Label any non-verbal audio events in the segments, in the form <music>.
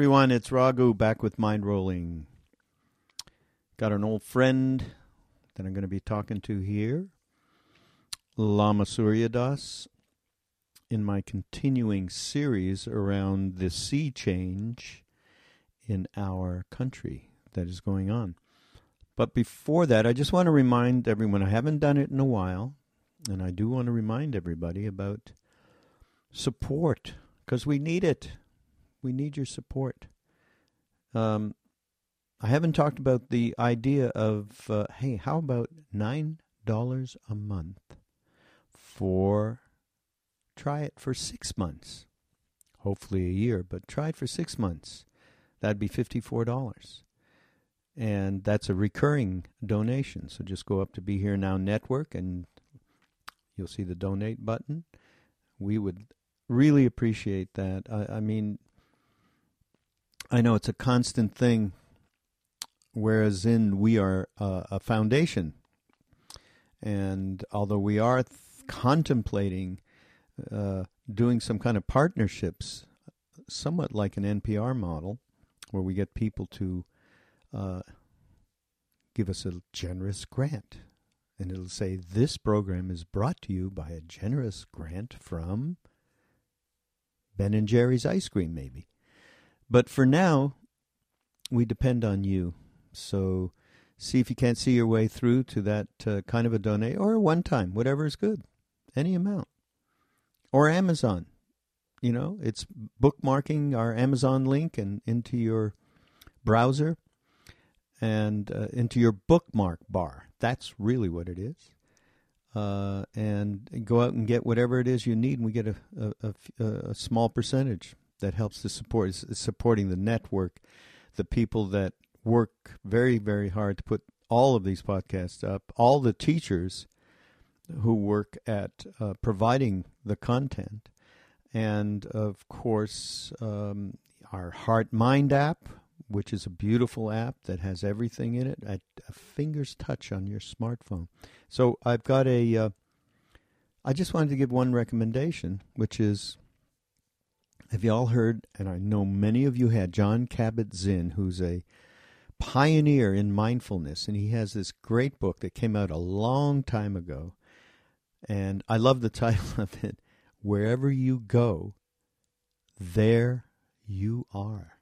Everyone, it's Raghu back with Mind Rolling. Got an old friend that I'm going to be talking to here, Lama Surya Das, in my continuing series around the sea change in our country that is going on. But before that, I just want to remind everyone I haven't done it in a while, and I do want to remind everybody about support because we need it we need your support. Um, I haven't talked about the idea of uh, hey, how about nine dollars a month for try it for six months, hopefully a year, but try it for six months. That'd be fifty four dollars, and that's a recurring donation. So just go up to Be Here Now Network, and you'll see the donate button. We would really appreciate that. I, I mean, I know it's a constant thing, whereas in we are uh, a foundation. And although we are th- contemplating uh, doing some kind of partnerships, somewhat like an NPR model, where we get people to uh, give us a generous grant. And it'll say, This program is brought to you by a generous grant from Ben and Jerry's Ice Cream, maybe. But for now, we depend on you. So see if you can't see your way through to that uh, kind of a donate or a one time, whatever is good, any amount. Or Amazon. You know, it's bookmarking our Amazon link and into your browser and uh, into your bookmark bar. That's really what it is. Uh, and go out and get whatever it is you need, and we get a, a, a, a small percentage that helps to support is supporting the network, the people that work very very hard to put all of these podcasts up, all the teachers who work at uh, providing the content, and of course um, our Heart Mind app, which is a beautiful app that has everything in it at a finger's touch on your smartphone. So I've got a. Uh, I just wanted to give one recommendation, which is have you all heard, and I know many of you had, John Kabat-Zinn, who's a pioneer in mindfulness, and he has this great book that came out a long time ago. And I love the <laughs> title of it Wherever You Go, There You Are.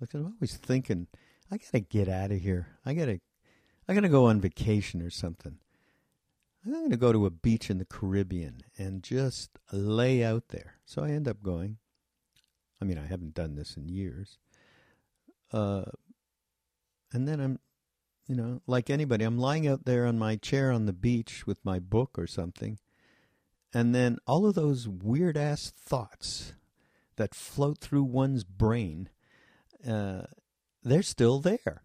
Look, I'm always thinking, I gotta get out of here. I gotta, I gotta go on vacation or something. I'm going to go to a beach in the Caribbean and just lay out there. So I end up going. I mean, I haven't done this in years. Uh, and then I'm, you know, like anybody, I'm lying out there on my chair on the beach with my book or something. And then all of those weird ass thoughts that float through one's brain, uh, they're still there.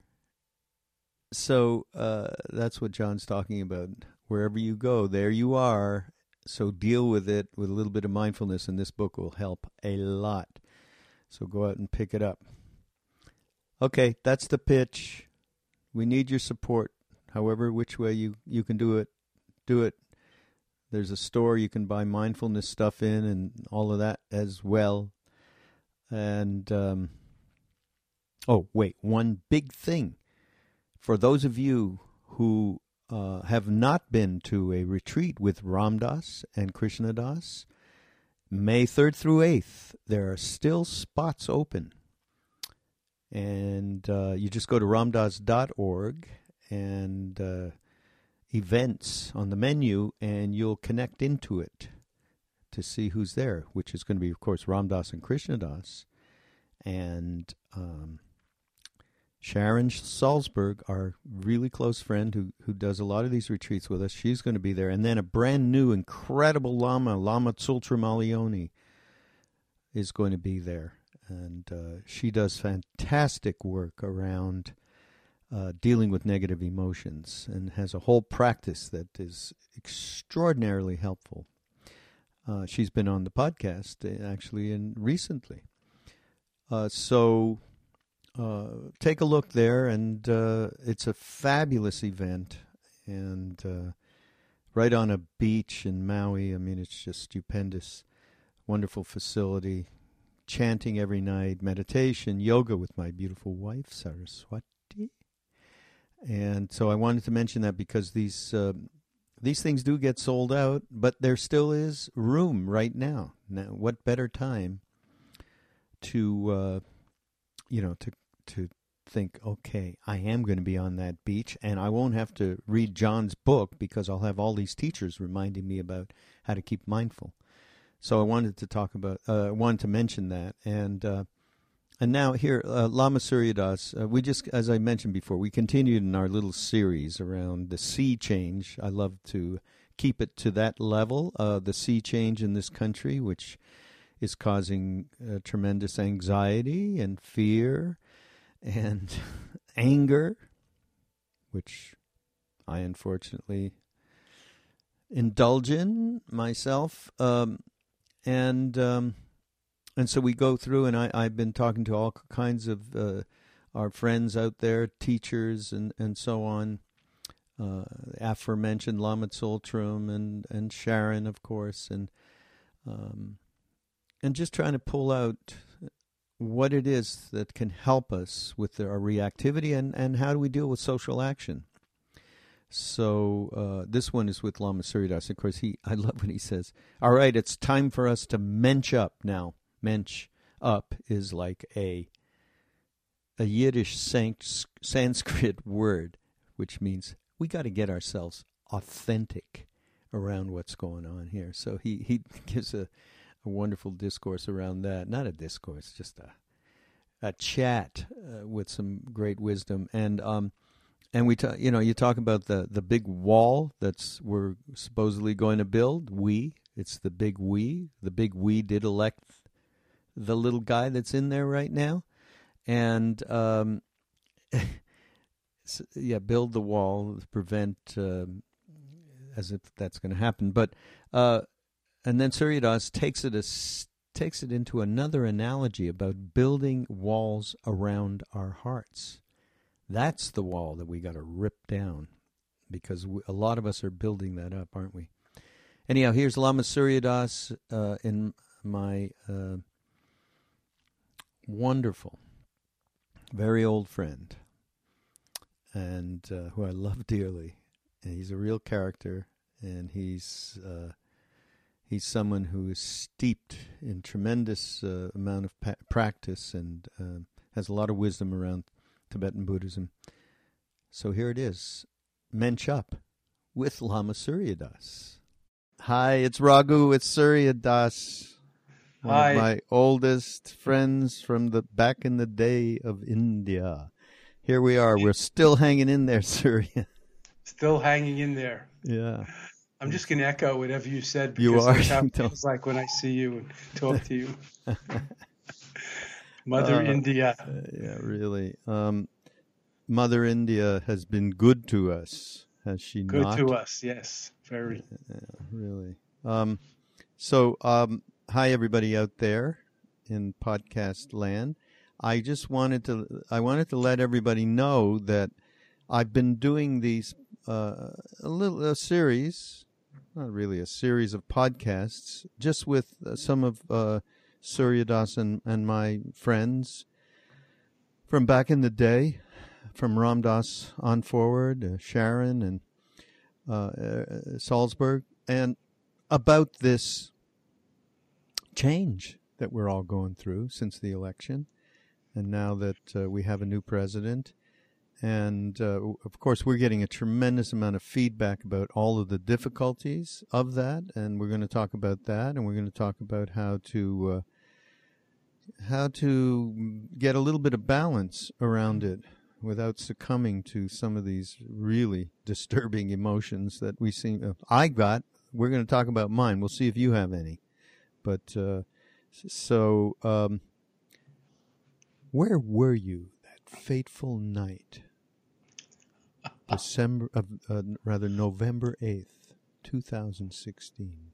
So uh, that's what John's talking about wherever you go, there you are. So deal with it with a little bit of mindfulness, and this book will help a lot. So go out and pick it up. Okay, that's the pitch. We need your support. However, which way you, you can do it, do it. There's a store you can buy mindfulness stuff in and all of that as well. And, um, oh, wait, one big thing. For those of you who uh, have not been to a retreat with Ramdas and Krishna Das, May 3rd through 8th, there are still spots open. And uh, you just go to ramdas.org and uh, events on the menu, and you'll connect into it to see who's there, which is going to be, of course, Ramdas and Krishna Das. And um, Sharon Salzberg, our really close friend who, who does a lot of these retreats with us, she's going to be there. And then a brand new, incredible Lama, Lama Tsultrim Allione, is going to be there. And uh, she does fantastic work around uh, dealing with negative emotions and has a whole practice that is extraordinarily helpful. Uh, she's been on the podcast uh, actually and recently. Uh, so uh, take a look there, and uh, it's a fabulous event, and uh, right on a beach in Maui. I mean, it's just stupendous, wonderful facility. Chanting every night, meditation, yoga with my beautiful wife Saraswati, and so I wanted to mention that because these uh, these things do get sold out, but there still is room right now. Now, what better time to uh, you know to to think, okay, I am going to be on that beach, and I won't have to read John's book because I'll have all these teachers reminding me about how to keep mindful. So I wanted to talk about, uh, wanted to mention that, and uh, and now here, uh, Lama Surya Das. Uh, we just, as I mentioned before, we continued in our little series around the sea change. I love to keep it to that level, the sea change in this country, which is causing uh, tremendous anxiety and fear and <laughs> anger, which I unfortunately indulge in myself. Um, and um, and so we go through, and I, I've been talking to all kinds of uh, our friends out there, teachers and, and so on. Uh, aforementioned Lama Tsultrim and, and Sharon, of course, and um, and just trying to pull out what it is that can help us with our reactivity and, and how do we deal with social action. So uh, this one is with Lama Surya Das. Of course, he I love when he says, "All right, it's time for us to mensch up now." Mensch up is like a a Yiddish Sanskrit <laughs> word, which means we got to get ourselves authentic around what's going on here. So he he <laughs> gives a a wonderful discourse around that. Not a discourse, just a a chat uh, with some great wisdom. And um, and we talk, you know, you talk about the the big wall that's we're supposedly going to build. We, it's the big we. The big we did elect the little guy that's in there right now, and um, <laughs> yeah, build the wall prevent. Um, as if that's going to happen, but uh, and then Surya Das takes it a, takes it into another analogy about building walls around our hearts. That's the wall that we got to rip down because we, a lot of us are building that up, aren't we? Anyhow, here's Lama Surya Das uh, in my uh, wonderful, very old friend, and uh, who I love dearly. And he's a real character, and he's uh, he's someone who is steeped in tremendous uh, amount of pa- practice and uh, has a lot of wisdom around Tibetan Buddhism. So here it is, Mensch Up with Lama Surya Das. Hi, it's Raghu. It's Surya Das. One Hi. of my oldest friends from the back in the day of India. Here we are. We're still hanging in there, <laughs> Surya. Still hanging in there. Yeah. I'm just going to echo whatever you said because You are. that's how it <laughs> feels like when I see you and talk to you. <laughs> Mother Uh, India. Uh, yeah, really. Um, Mother India has been good to us, has she Good not? Good to us. Yes. Very. Yeah, Really. Um, so, um, hi everybody out there in podcast land. I just wanted to I wanted to let everybody know that I've been doing these uh, a little a series, not really a series of podcasts, just with uh, some of uh, Surya Das and, and my friends from back in the day, from Ram Das on forward, uh, Sharon and uh, uh, Salzberg, and about this change that we're all going through since the election, and now that uh, we have a new president. And uh, of course, we're getting a tremendous amount of feedback about all of the difficulties of that, and we're going to talk about that, and we're going to talk about how to uh, how to get a little bit of balance around it without succumbing to some of these really disturbing emotions that we seem uh, I got. We're going to talk about mine. We'll see if you have any. But uh, so, um, where were you fateful night, <laughs> December of uh, rather November eighth, two thousand sixteen?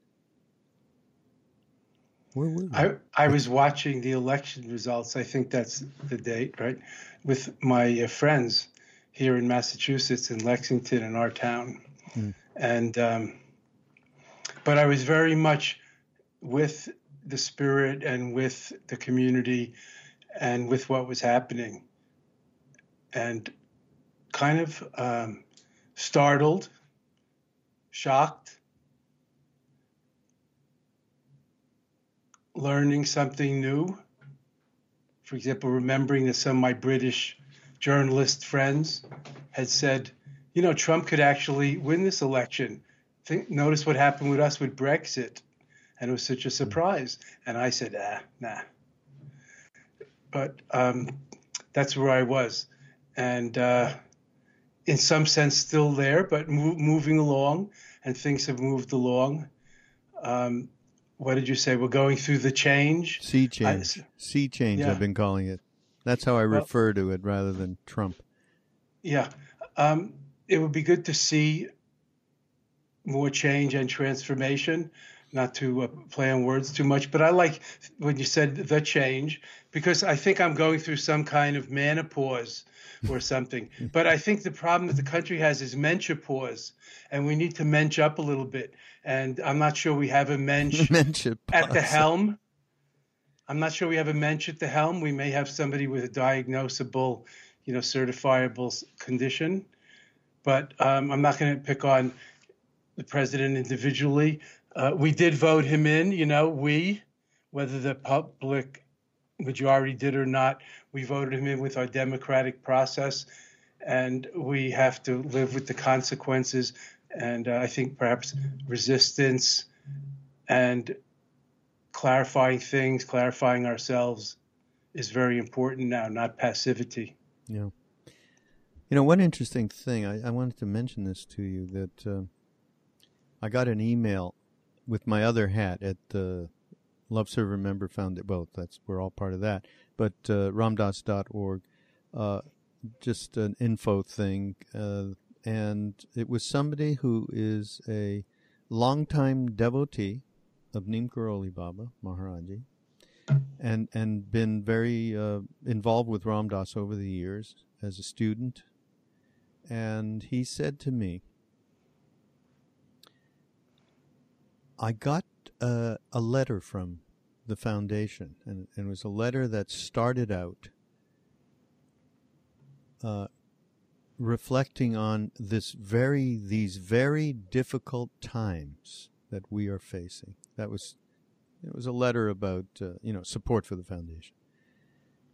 Where were you? I, I was watching the election results. I think that's the date, right? With my uh, friends here in Massachusetts, in Lexington, in our town. Mm. And, um, but I was very much with the spirit and with the community and with what was happening. And kind of um, startled, shocked, learning something new. For example, remembering that some of my British journalist friends had said, you know, Trump could actually win this election. Think, notice what happened with us with Brexit. And it was such a surprise. And I said, ah, nah. But um, that's where I was. And uh, in some sense, still there, but mo- moving along, and things have moved along. Um, what did you say? We're going through the change. Sea change. I- sea change. Yeah. I've been calling it. That's how I Well- refer to it rather than Trump. Yeah, um, it would be good to see more change and transformation. Not to uh, play on words too much, but I like when you said the change because I think I'm going through some kind of menopause or <laughs> something. but I think the problem that the country has is menopause, and we need to mensch up a little bit. And I'm not sure we have a mensch <laughs> at the helm. I'm not sure we have a mensch at the helm. We may have somebody with a diagnosable, you know, certifiable condition, but um, I'm not going to pick on the president individually. Uh, we did vote him in, you know, we, whether the public majority did or not, we voted him in with our democratic process, and we have to live with the consequences. And uh, I think perhaps resistance and clarifying things, clarifying ourselves is very important now, not passivity. Yeah. You know, one interesting thing, I, I wanted to mention this to you that uh, I got an email with my other hat at the Love Serve Remember Foundation. Well, that's we're all part of that, but uh, ramdas.org, uh, just an info thing. Uh, and it was somebody who is a longtime devotee of Neem Karoli Baba Maharaji and and been very uh, involved with Ramdas over the years as a student. And he said to me, I got uh, a letter from the foundation, and, and it was a letter that started out uh, reflecting on this very these very difficult times that we are facing. That was it was a letter about uh, you know support for the foundation.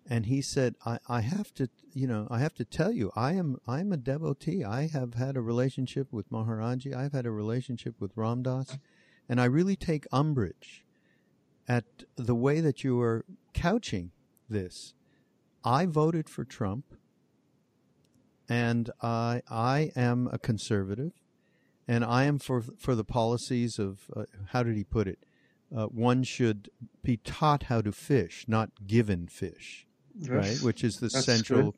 And he said I, I have to you know i have to tell you i am i'm a devotee. I have had a relationship with maharaji. I've had a relationship with ramdas and i really take umbrage at the way that you are couching this i voted for trump and i i am a conservative and i am for for the policies of uh, how did he put it uh, one should be taught how to fish, not given fish, right? Which is the central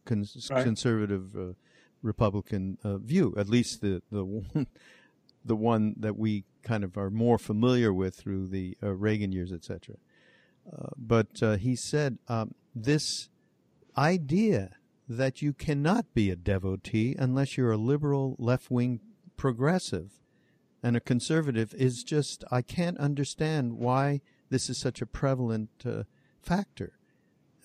Right. conservative uh, Republican uh, view, at least the the <laughs> one, the one that we kind of are more familiar with through the uh, Reagan years, etc. Uh, but uh, he said um, this idea that you cannot be a devotee unless you're a liberal, left wing progressive and a conservative is just I can't understand why this is such a prevalent uh, factor,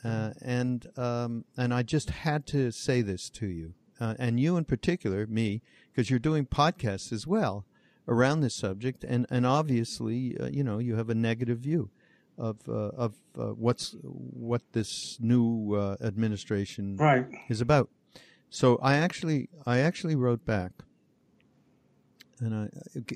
uh, and um, and I just had to say this to you uh, and you in particular, me, because you're doing podcasts as well around this subject, and and obviously, uh, you know, you have a negative view of uh, of uh, what's what this new uh, administration right. is about. So I actually I actually wrote back, and I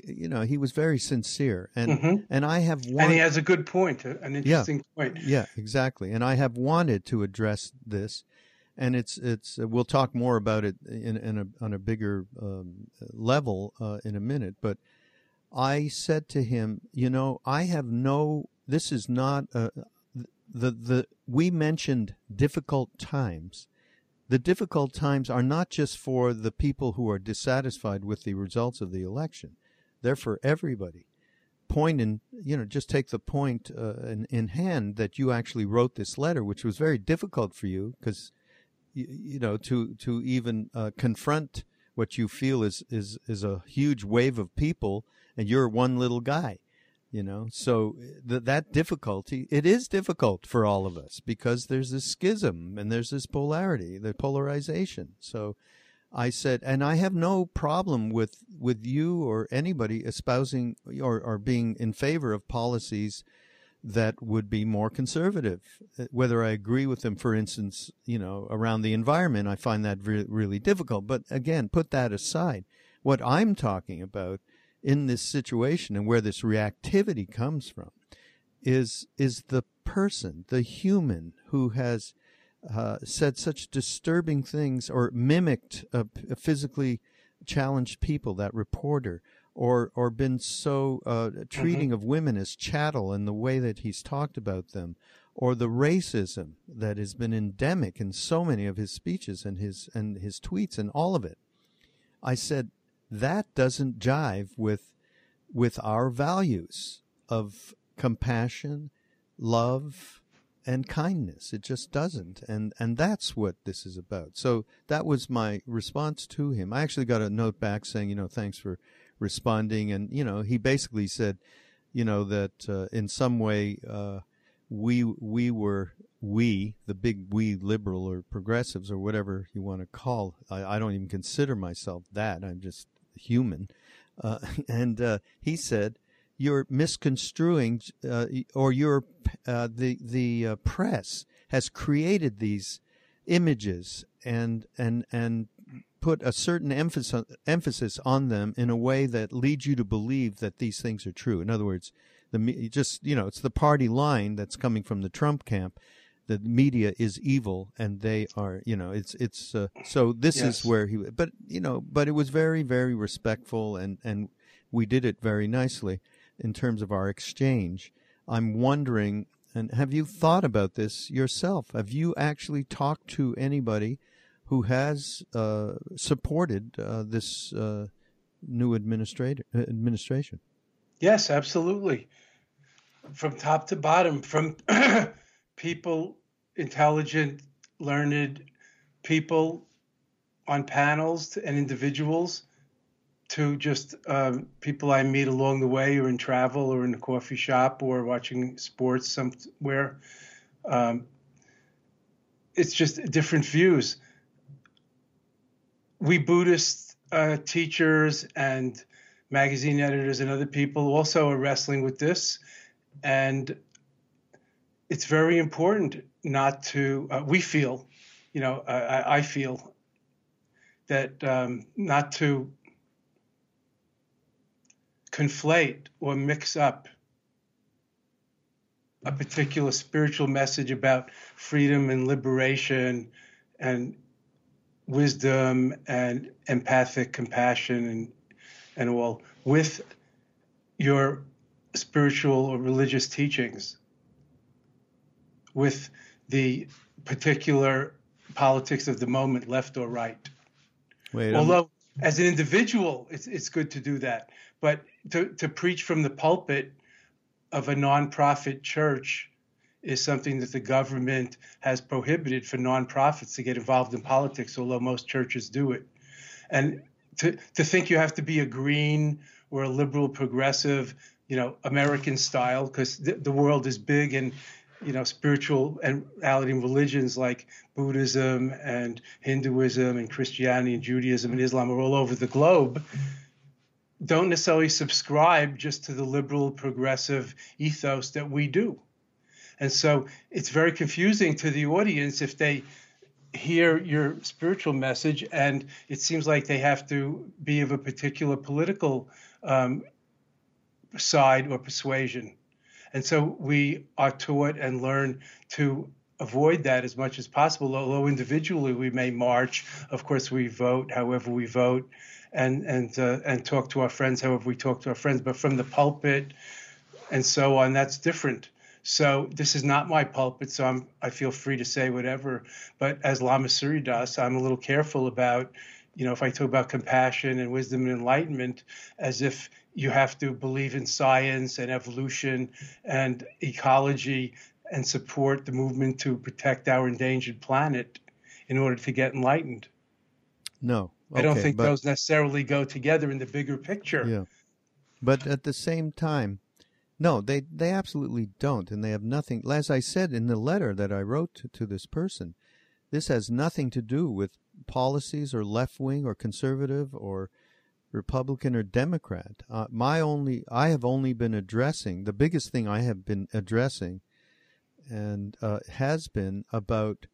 you know he was very sincere, and Mm-hmm. and I have one, And he has a good point, an interesting point. yeah, exactly. And I have wanted to address this, and it's it's uh, we'll talk more about it in, in a on a bigger um, level uh, in a minute. But I said to him, you know, I have no. This is not a, the the we mentioned difficult times. The difficult times are not just for the people who are dissatisfied with the results of the election; they're for everybody point in you know just take the point uh, in, in hand that you actually wrote this letter which was very difficult for you because you, know to to even uh, confront what you feel is is is a huge wave of people and you're one little guy you know? So th- that difficulty it is difficult for all of us because there's this schism and there's this polarity the polarization. So I said, and I have no problem with, with you or anybody espousing or, or being in favor of policies that would be more conservative. Whether I agree with them, for instance, you know, around the environment, I find that re- really difficult. But again, put that aside. What I'm talking about in this situation and where this reactivity comes from is is the person, the human who has uh, said such disturbing things or mimicked a physically challenged people, that reporter, or or been so uh, treating of women as chattel in the way that he's talked about them, or the racism that has been endemic in so many of his speeches and his and his tweets and all of it. I said that doesn't jive with with our values of compassion, love, and kindness. It just doesn't. And and that's what this is about. So that was my response to him. I actually got a note back saying, you know, thanks for responding. And, you know, he basically said, you know, that uh, in some way uh, we we were we, the big we liberal or progressives or whatever you want to call. I, I don't even consider myself that. I'm just human. Uh, <laughs> and uh, he said, you're misconstruing, uh, or your uh, the the press has created these images and and and put a certain emphasis emphasis on them in a way that leads you to believe that these things are true. In other words, the just you know it's the party line that's coming from the Trump camp. The media is evil, and they are you know it's it's uh, so this Yes. is where he but you know but it was very very respectful and and we did it very nicely in terms of our exchange. I'm wondering, and have you thought about this yourself? Have you actually talked to anybody who has uh, supported uh, this uh, new administrator administration? Yes, absolutely. From top to bottom, from <clears throat> people, intelligent, learned people on panels and individuals to just um, people I meet along the way or in travel or in a coffee shop or watching sports somewhere. Um, it's just different views. We Buddhist uh, teachers and magazine editors and other people also are wrestling with this. And it's very important not to, uh, we feel, you know, I, I feel that um, not to conflate or mix up a particular spiritual message about freedom and liberation and wisdom and empathic compassion and and all with your spiritual or religious teachings with the particular politics of the moment left or right. Wait, I'm- although as an individual it's it's good to do that. But to to preach from the pulpit of a nonprofit church is something that the government has prohibited for nonprofits to get involved in politics although most churches do it and to to think you have to be a green or a liberal progressive you know american style because the, the world is big and you know, spiritual and reality religions like Buddhism and Hinduism and Christianity and Judaism and Islam are all over the globe don't necessarily subscribe just to the liberal progressive ethos that we do. And so it's very confusing to the audience if they hear your spiritual message and it seems like they have to be of a particular political um, side or persuasion. And so we are taught and learn to avoid that as much as possible. Although individually we may march, of course we vote however we vote, and and uh, and talk to our friends however we talk to our friends. But from the pulpit and so on, that's different. So this is not my pulpit, so I'm I feel free to say whatever. But as Lama Surya Das, I'm a little careful about, you know, if I talk about compassion and wisdom and enlightenment, as if you have to believe in science and evolution and ecology and support the movement to protect our endangered planet in order to get enlightened. No, okay, I don't think but, those necessarily go together in the bigger picture. Yeah, but at the same time, no, they they absolutely don't, and they have nothing. As I said in the letter that I wrote to, to this person, this has nothing to do with policies or left wing or conservative or Republican or Democrat. Uh, my only, I have only been addressing the biggest thing I have been addressing, and uh, has been about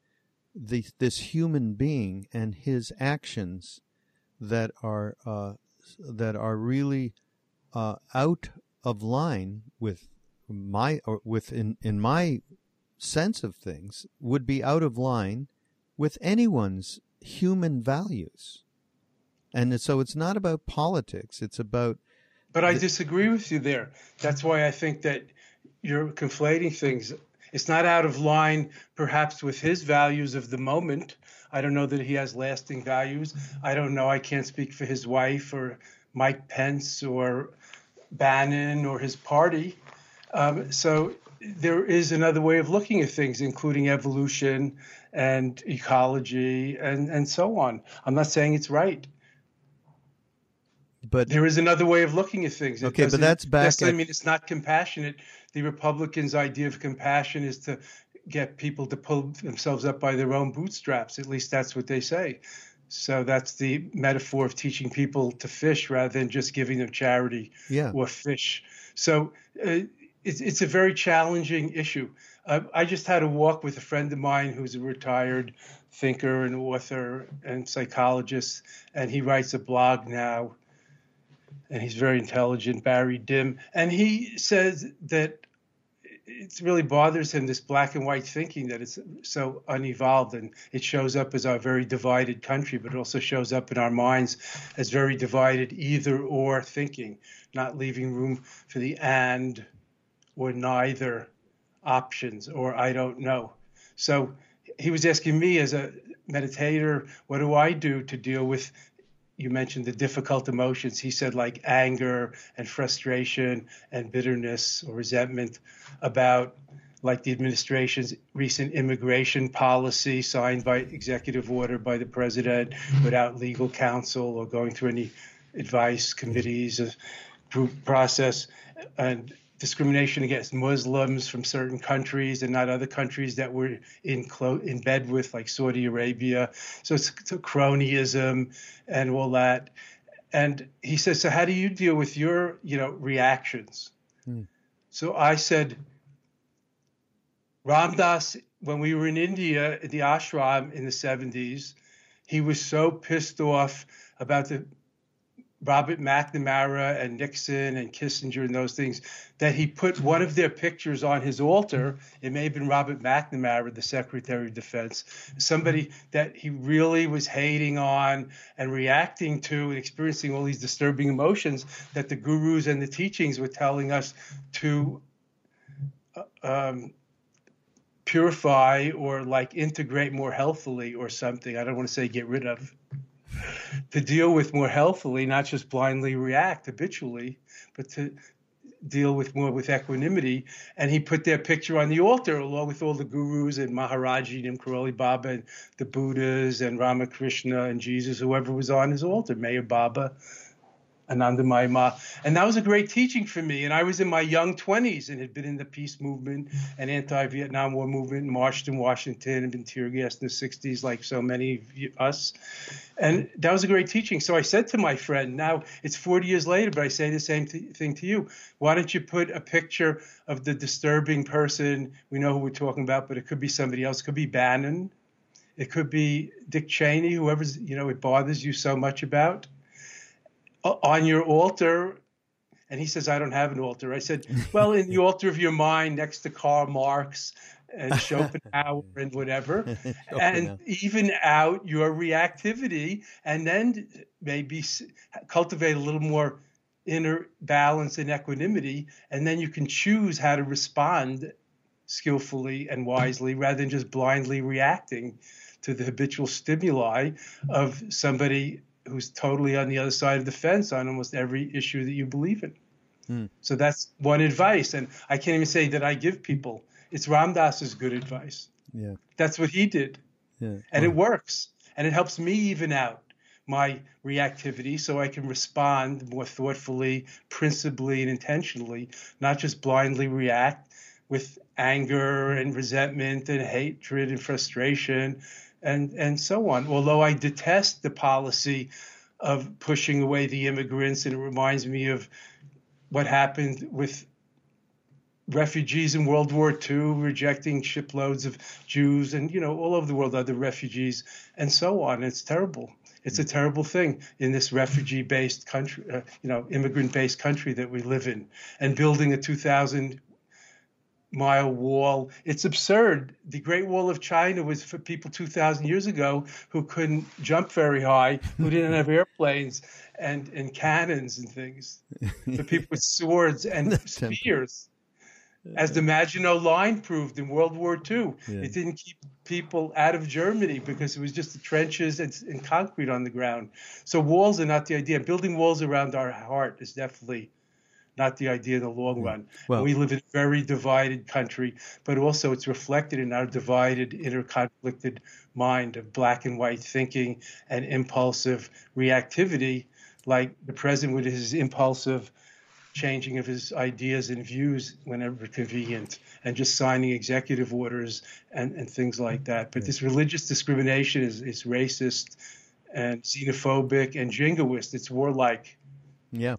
the this human being and his actions that are uh, that are really uh, out of line with my or with in, in my sense of things would be out of line with anyone's human values. And so it's not about politics, it's about But I disagree with you there. That's why I think that you're conflating things. It's not out of line perhaps with his values of the moment. I don't know that he has lasting values. I don't know. I can't speak for his wife or Mike Pence or Bannon or his party. Um, so there is another way of looking at things, including evolution and ecology and, and so on. I'm not saying it's right. But there is another way of looking at things. It okay, but that's back. At... I mean, it's not compassionate. The Republicans' idea of compassion is to get people to pull themselves up by their own bootstraps. At least that's what they say. So that's the metaphor of teaching people to fish rather than just giving them charity yeah. or fish. So uh, it's, it's a very challenging issue. Uh, I just had a walk with a friend of mine who's a retired thinker and author and psychologist, and he writes a blog now. And he's very intelligent, Barry Dym. And he says that it really bothers him this black and white thinking that it's so unevolved and it shows up as our very divided country but it also shows up in our minds as very divided either or thinking not leaving room for the and or neither options or i don't know. So he was asking me as a meditator what do i do to deal with you mentioned the difficult emotions. He said like anger and frustration and bitterness or resentment about like the administration's recent immigration policy signed by executive order by the president without legal counsel or going through any advice committees uh, group process and discrimination against Muslims from certain countries and not other countries that we're in clo- in bed with, like Saudi Arabia. So it's, it's cronyism and all that. And he says, so how do you deal with your, you know, reactions? Hmm. So I said, Ramdas, when we were in India at the ashram in the 70s, he was so pissed off about the Robert McNamara and Nixon and Kissinger and those things that he put one of their pictures on his altar. It may have been Robert McNamara, the Secretary of Defense, somebody that he really was hating on and reacting to and experiencing all these disturbing emotions that the gurus and the teachings were telling us to uh, um, purify or like integrate more healthily or something. I don't want to say get rid of to deal with more healthily, not just blindly react habitually, but to deal with more with equanimity. And he put their picture on the altar along with all the gurus and Maharaji and Karoli Baba and the Buddhas and Ramakrishna and Jesus, whoever was on his altar, Meher Baba. Anandamayi Ma. And that was a great teaching for me. And I was in my young 20s and had been in the peace movement and anti Vietnam War movement, marched in Washington and been tear gassed in the 60s, like so many of us. And that was a great teaching. So I said to my friend, now it's 40 years later, but I say the same thing to you. Why don't you put a picture of the disturbing person? We know who we're talking about, but it could be somebody else. It could be Bannon. It could be Dick Cheney, whoever's, you know, it bothers you so much about Uh, on your altar? And he says i don't have an altar. I said <laughs> well in the altar of your mind next to karl marx and schopenhauer and whatever. <laughs> And even out your reactivity and then maybe cultivate a little more inner balance and equanimity and then you can choose how to respond skillfully and wisely rather than just blindly reacting to the habitual stimuli of somebody who's totally on the other side of the fence on almost every issue that you believe in. Mm. So that's one advice, and I can't even say that I give people. It's Ram Dass's good advice. Yeah, that's what he did, yeah. and it works, and it helps me even out my reactivity so I can respond more thoughtfully, principally, and intentionally, not just blindly react with anger and resentment and hatred and frustration and and so on. Although I detest the policy of pushing away the immigrants, and it reminds me of what happened with refugees in World War II, rejecting shiploads of Jews, and you know all over the world other refugees, and so on. It's terrible. It's a terrible thing in this refugee-based country, uh, you know, immigrant-based country that we live in, and building a 2,000 mile wall. It's absurd. The Great Wall of China was for people 2,000 years ago who couldn't jump very high, who didn't have <laughs> airplanes and, and cannons and things, for people with swords and <laughs> spears. As the Maginot Line proved in World War II, yeah. it didn't keep people out of Germany because it was just the trenches and, and concrete on the ground. So walls are not the idea. Building walls around our heart is definitely not the idea in the long run. Well, we live in a very divided country, but also it's reflected in our divided, interconflicted mind of black and white thinking and impulsive reactivity, like the president with his impulsive changing of his ideas and views whenever convenient and just signing executive orders and, and things like that. But this religious discrimination is, is racist and xenophobic and jingoist. It's warlike. Yeah.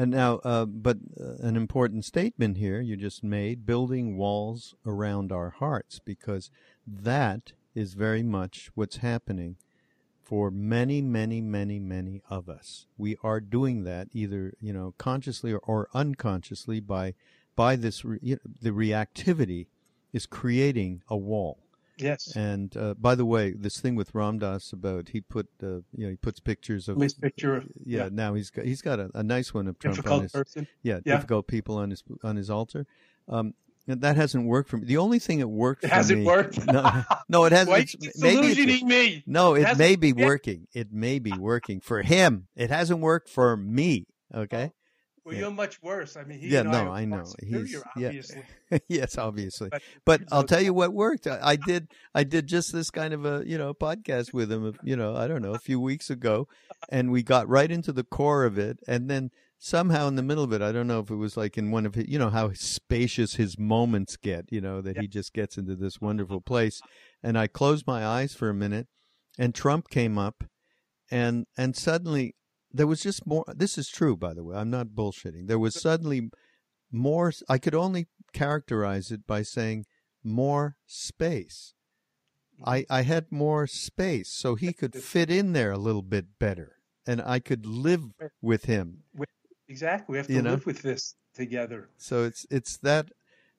And now, uh, but uh, an important statement here you just made building walls around our hearts, because that is very much what's happening for many, many, many, many of us. We are doing that either, you know, consciously or, or unconsciously by, by this, re- the reactivity is creating a wall. Yes. And uh, by the way, this thing with Ramdas about he put uh, you know he puts pictures of his picture. Of, yeah, yeah, Now he's got he's got a, a nice one of Trump difficult on his person. Yeah, yeah, difficult people on his on his altar. Um, that hasn't worked for me. The only thing that worked it hasn't me, worked. <laughs> No, no, it hasn't. Why it's, maybe me. No, it, it may be working. It may be working for him. It hasn't worked for me. Okay. Well, yeah. you're much worse. I mean, he yeah, no, I, I know. He's obviously. Yeah. <laughs> yes, obviously. But, but I'll tell you what worked. I, I, <laughs> did. I did just this kind of a you know podcast with him. You know, I don't know, a few weeks ago, and we got right into the core of it, and then somehow in the middle of it, I don't know if it was like in one of his, you know, how spacious his moments get. You know, that yeah. he just gets into this wonderful place, and I closed my eyes for a minute, and Trump came up, and and suddenly there was just more. This is true, by the way. I'm not bullshitting. There was suddenly more. I could only characterize it by saying more space. I, mm-hmm. I had more space, so he could fit in there a little bit better, and I could live with him. Exactly, we have to you know? live with this together. So it's it's that.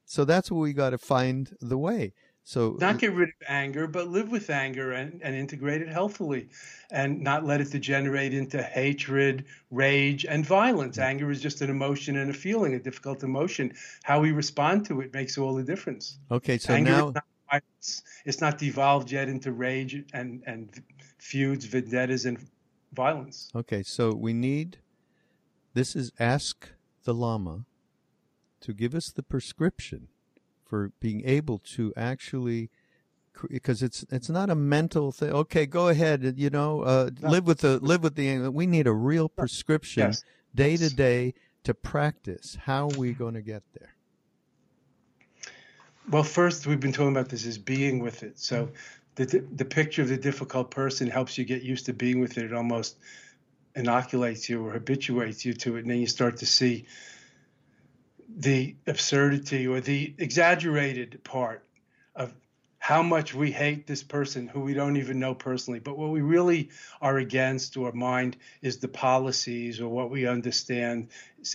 So that's where we got to find the way. So not get rid of anger, but live with anger and, and integrate it healthily and not let it degenerate into hatred, rage, and violence. Anger is just an emotion and a feeling, a difficult emotion. How we respond to it makes all the difference. Okay, so anger now not it's not devolved yet into rage and, and feuds, vendettas, and violence. Okay, so we need this is ask the Lama to give us the prescription for being able to actually because it's it's not a mental thing. Okay, go ahead. You know, uh, no. live with the live with the. We need a real prescription yes. day to day to practice. How are we going to get there? Well, first, we've been talking about this as being with it. So the, the picture of the difficult person helps you get used to being with it. It almost inoculates you or habituates you to it. And then you start to see the absurdity or the exaggerated part of how much we hate this person who we don't even know personally. But what we really are against or mind is the policies or what we understand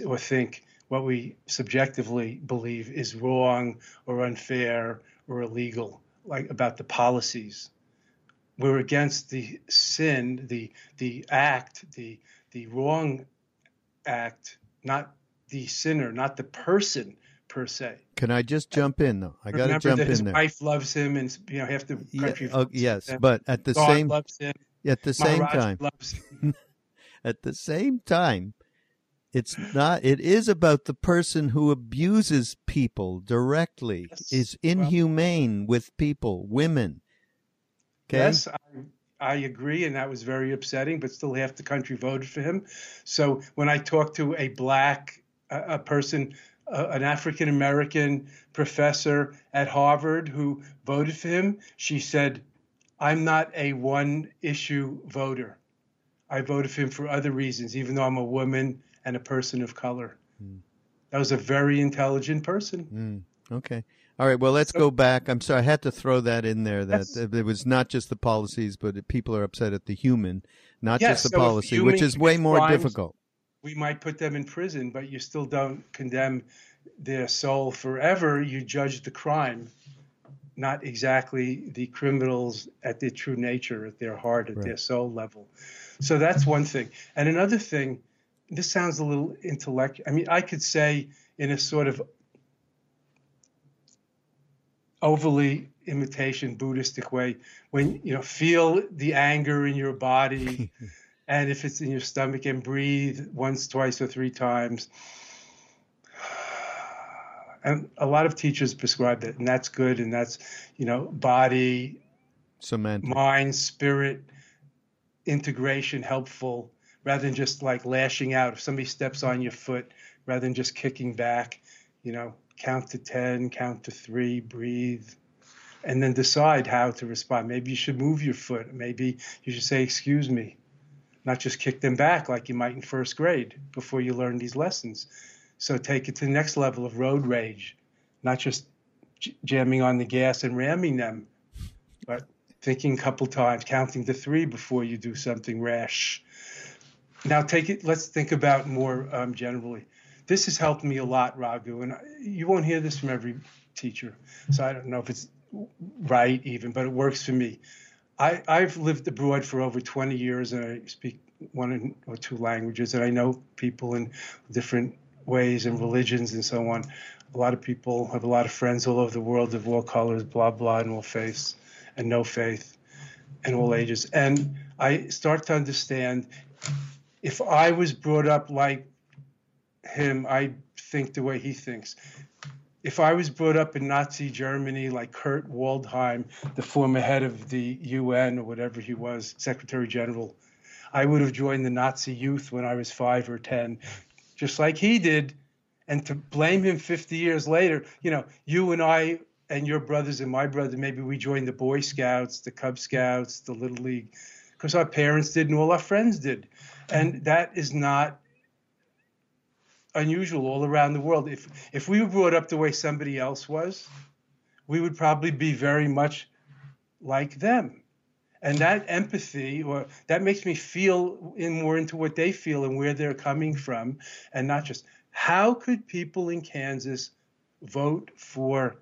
or think, what we subjectively believe is wrong or unfair or illegal, like about the policies. We're against the sin, the the act, the the wrong act, not the sinner, not the person per se. Can I just jump in though? I got to jump that his in there. wife loves him, and you know half the country. Yeah, oh, yes, him. but at the God same loves him. at the same Maharaji time, loves him. <laughs> at the same time, it's not. It is about the person who abuses people directly, Yes. is Well- inhumane with people, women. Okay. Yes, I, I agree, and that was very upsetting. But still, half the country voted for him. So when I talk to a black a person, uh, an African American professor at Harvard who voted for him, she said, "I'm not a one-issue voter. I voted for him for other reasons, even though I'm a woman and a person of color." That was a very intelligent person. Mm, okay. All right. Well, let's So- go back. I'm sorry. I had to throw that in there. That it was not just the policies, but people are upset at the human, not Yes, just the so policy, which is way more crimes- difficult. We might put them in prison, but you still don't condemn their soul forever. You judge the crime, not exactly the criminals at their true nature, at their heart, at Right. their soul level. So that's one thing. And another thing, this sounds a little intellectual. I mean, I could say in a sort of overly imitation Buddhistic way, when you know, feel the anger in your body. <laughs> and if it's in your stomach and breathe once twice or three times. And a lot of teachers prescribe that and that's good and that's you know body Somatic. mind spirit integration helpful rather than just like lashing out. If somebody steps on your foot rather than just kicking back you know count to 10 count to 3 breathe and then decide how to respond. Maybe you should move your foot. Maybe you should say excuse me not just kick them back like you might in first grade before you learn these lessons. So take it to the next level of road rage, not just jamming on the gas and ramming them, but thinking a couple times, counting to three before you do something rash. Now take it. Let's think about more um, generally. This has helped me a lot, Raghu, and you won't hear this from every teacher, so I don't know if it's right even, but it works for me. I, I've lived abroad for over 20 years and I speak one or two languages and I know people in different ways and religions and so on. A lot of people have a lot of friends all over the world of all colors, blah, blah, and all faiths and no faith and all mm-hmm. ages. And I start to understand if I was brought up like him, I think the way he thinks if I was brought up in Nazi Germany like Kurt Waldheim, the former head of the UN or whatever he was, Secretary General, I would have joined the Nazi youth when I was five or 10, just like he did. And to blame him 50 years later, you know, you and I and your brothers and my brother, maybe we joined the Boy Scouts, the Cub Scouts, the Little League, because our parents did and all our friends did. And that is not unusual all around the world. If if we were brought up the way somebody else was, we would probably be very much like them. And that empathy or that makes me feel in more into what they feel and where they're coming from and not just how could people in Kansas vote for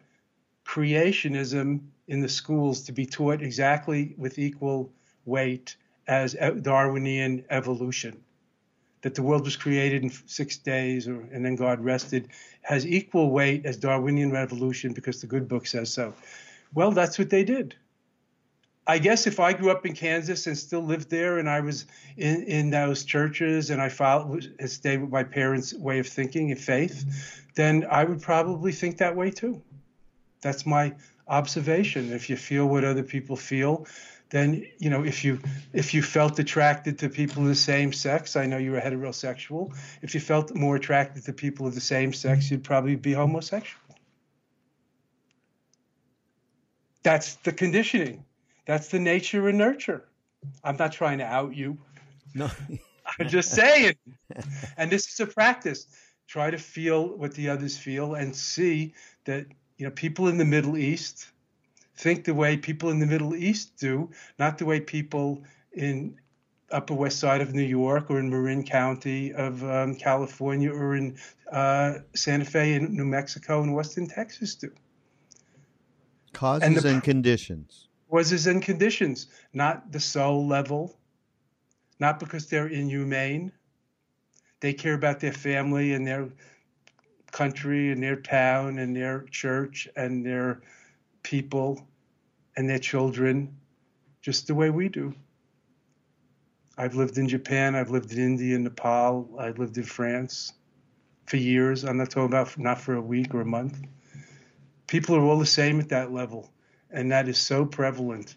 creationism in the schools to be taught exactly with equal weight as Darwinian evolution? That the world was created in six days or, and then God rested has equal weight as Darwinian revolution because the good book says so. Well, that's what they did. I guess if I grew up in Kansas and still lived there and I was in, in those churches and I followed, and stayed with my parents' way of thinking and faith, then I would probably think that way too. That's my observation. If you feel what other people feel, then you know if you if you felt attracted to people of the same sex i know you were heterosexual if you felt more attracted to people of the same sex you'd probably be homosexual. That's the conditioning. That's the nature and nurture. I'm not trying to out you. No. <laughs> I'm just saying. <laughs> And this is a practice. Try to feel what the others feel and see that you know people in the middle east think the way people in the Middle East do, not the way people in Upper West Side of New York or in Marin County of um, California or in uh, Santa Fe in New Mexico and Western Texas do. Causes and, the, and conditions. Causes and conditions, not the soul level, not because they're inhumane. They care about their family and their country and their town and their church and their people and their children just the way we do. I've lived in Japan, I've lived in India, Nepal, I've lived in France for years. I'm not talking about not for a week or a month. People are all the same at that level, and that is so prevalent.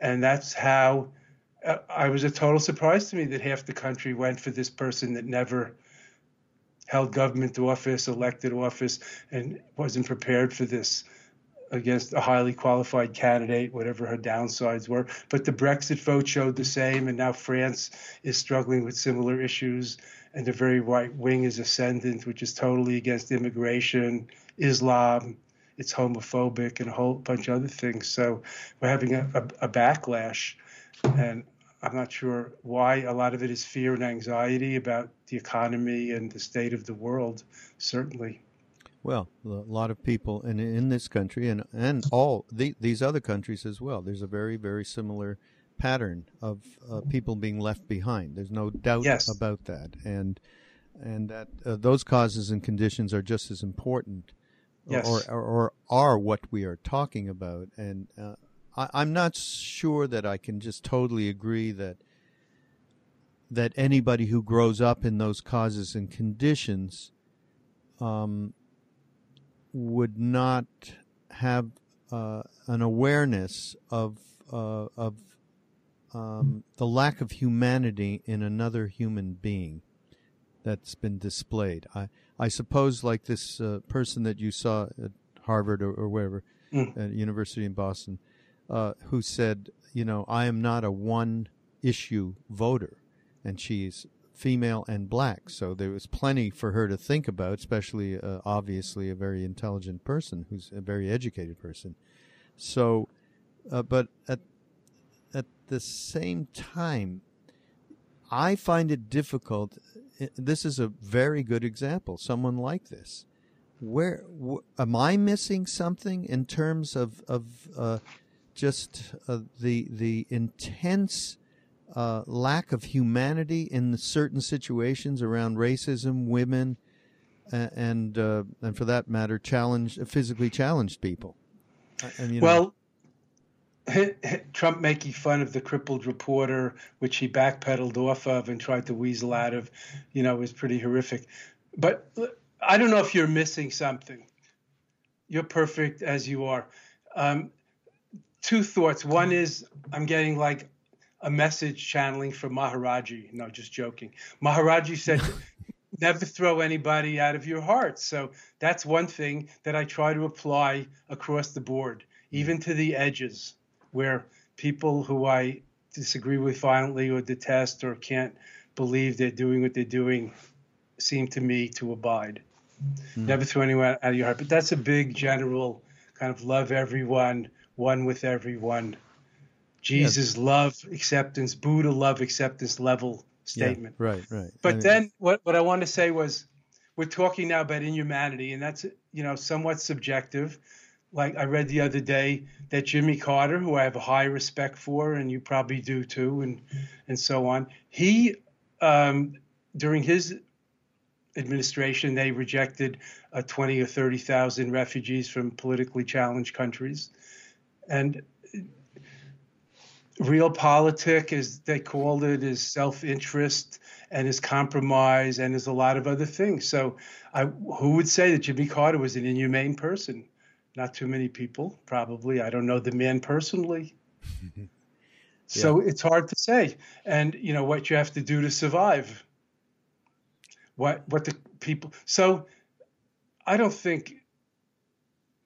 And that's how uh, I was a total surprise to me that half the country went for this person that never held government office, elected office, and wasn't prepared for this against a highly qualified candidate, whatever her downsides were. But the Brexit vote showed the same, and now France is struggling with similar issues, and the very right wing is ascendant, which is totally against immigration, Islam. It's homophobic and a whole bunch of other things. So we're having a, a, a backlash, and I'm not sure why. A lot of it is fear and anxiety about the economy and the state of the world, certainly. Well, a lot of people in in this country and and all the, these other countries as well. There's a very very similar pattern of uh, people being left behind. There's no doubt yes. about that, and and that uh, those causes and conditions are just as important, yes. or, or, or are what we are talking about. And uh, I, I'm not sure that I can just totally agree that that anybody who grows up in those causes and conditions um, would not have uh, an awareness of uh, of um, the lack of humanity in another human being that's been displayed. I I suppose like this uh, person that you saw at Harvard or, or wherever, mm. at University in Boston, uh, who said, you know, I am not a one issue voter, and she's female and black. So there was plenty for her to think about, especially uh, obviously a very intelligent person who's a very educated person. So, uh, but at at the same time, I find it difficult. Uh, this is a very good example. Someone like this, where wh- am I missing something in terms of of uh, just uh, the the intense uh, lack of humanity in certain situations around racism, women, and uh, and for that matter, physically challenged people. And, you know, well, Trump making fun of the crippled reporter, which he backpedaled off of and tried to weasel out of, you know, was pretty horrific. But I don't know if you're missing something. You're perfect as you are. Um, two thoughts. One is I'm getting like a message channeling from Maharaji. No, just joking. Maharaji said, <laughs> never throw anybody out of your heart. So that's one thing that I try to apply across the board, even to the edges where people who I disagree with violently or detest or can't believe they're doing what they're doing seem to me to abide. Mm-hmm. Never throw anyone out of your heart. But that's a big general kind of love everyone, one with everyone Jesus yeah. love acceptance, Buddha love acceptance level statement. Yeah, right, right. But then what what I want to say was we're talking now about inhumanity and that's you know somewhat subjective. Like I read the other day that Jimmy Carter, who I have a high respect for, and you probably do too, and and so on. He um, during his administration, they rejected uh, 20 or 30,000 refugees from politically challenged countries. And realpolitik, as they called it, is self-interest and is compromise and is a lot of other things. So, I, who would say that Jimmy Carter was an inhumane person? Not too many people, probably. I don't know the man personally, <laughs> so it's hard to say. And you know what you have to do to survive. What what the people so I don't think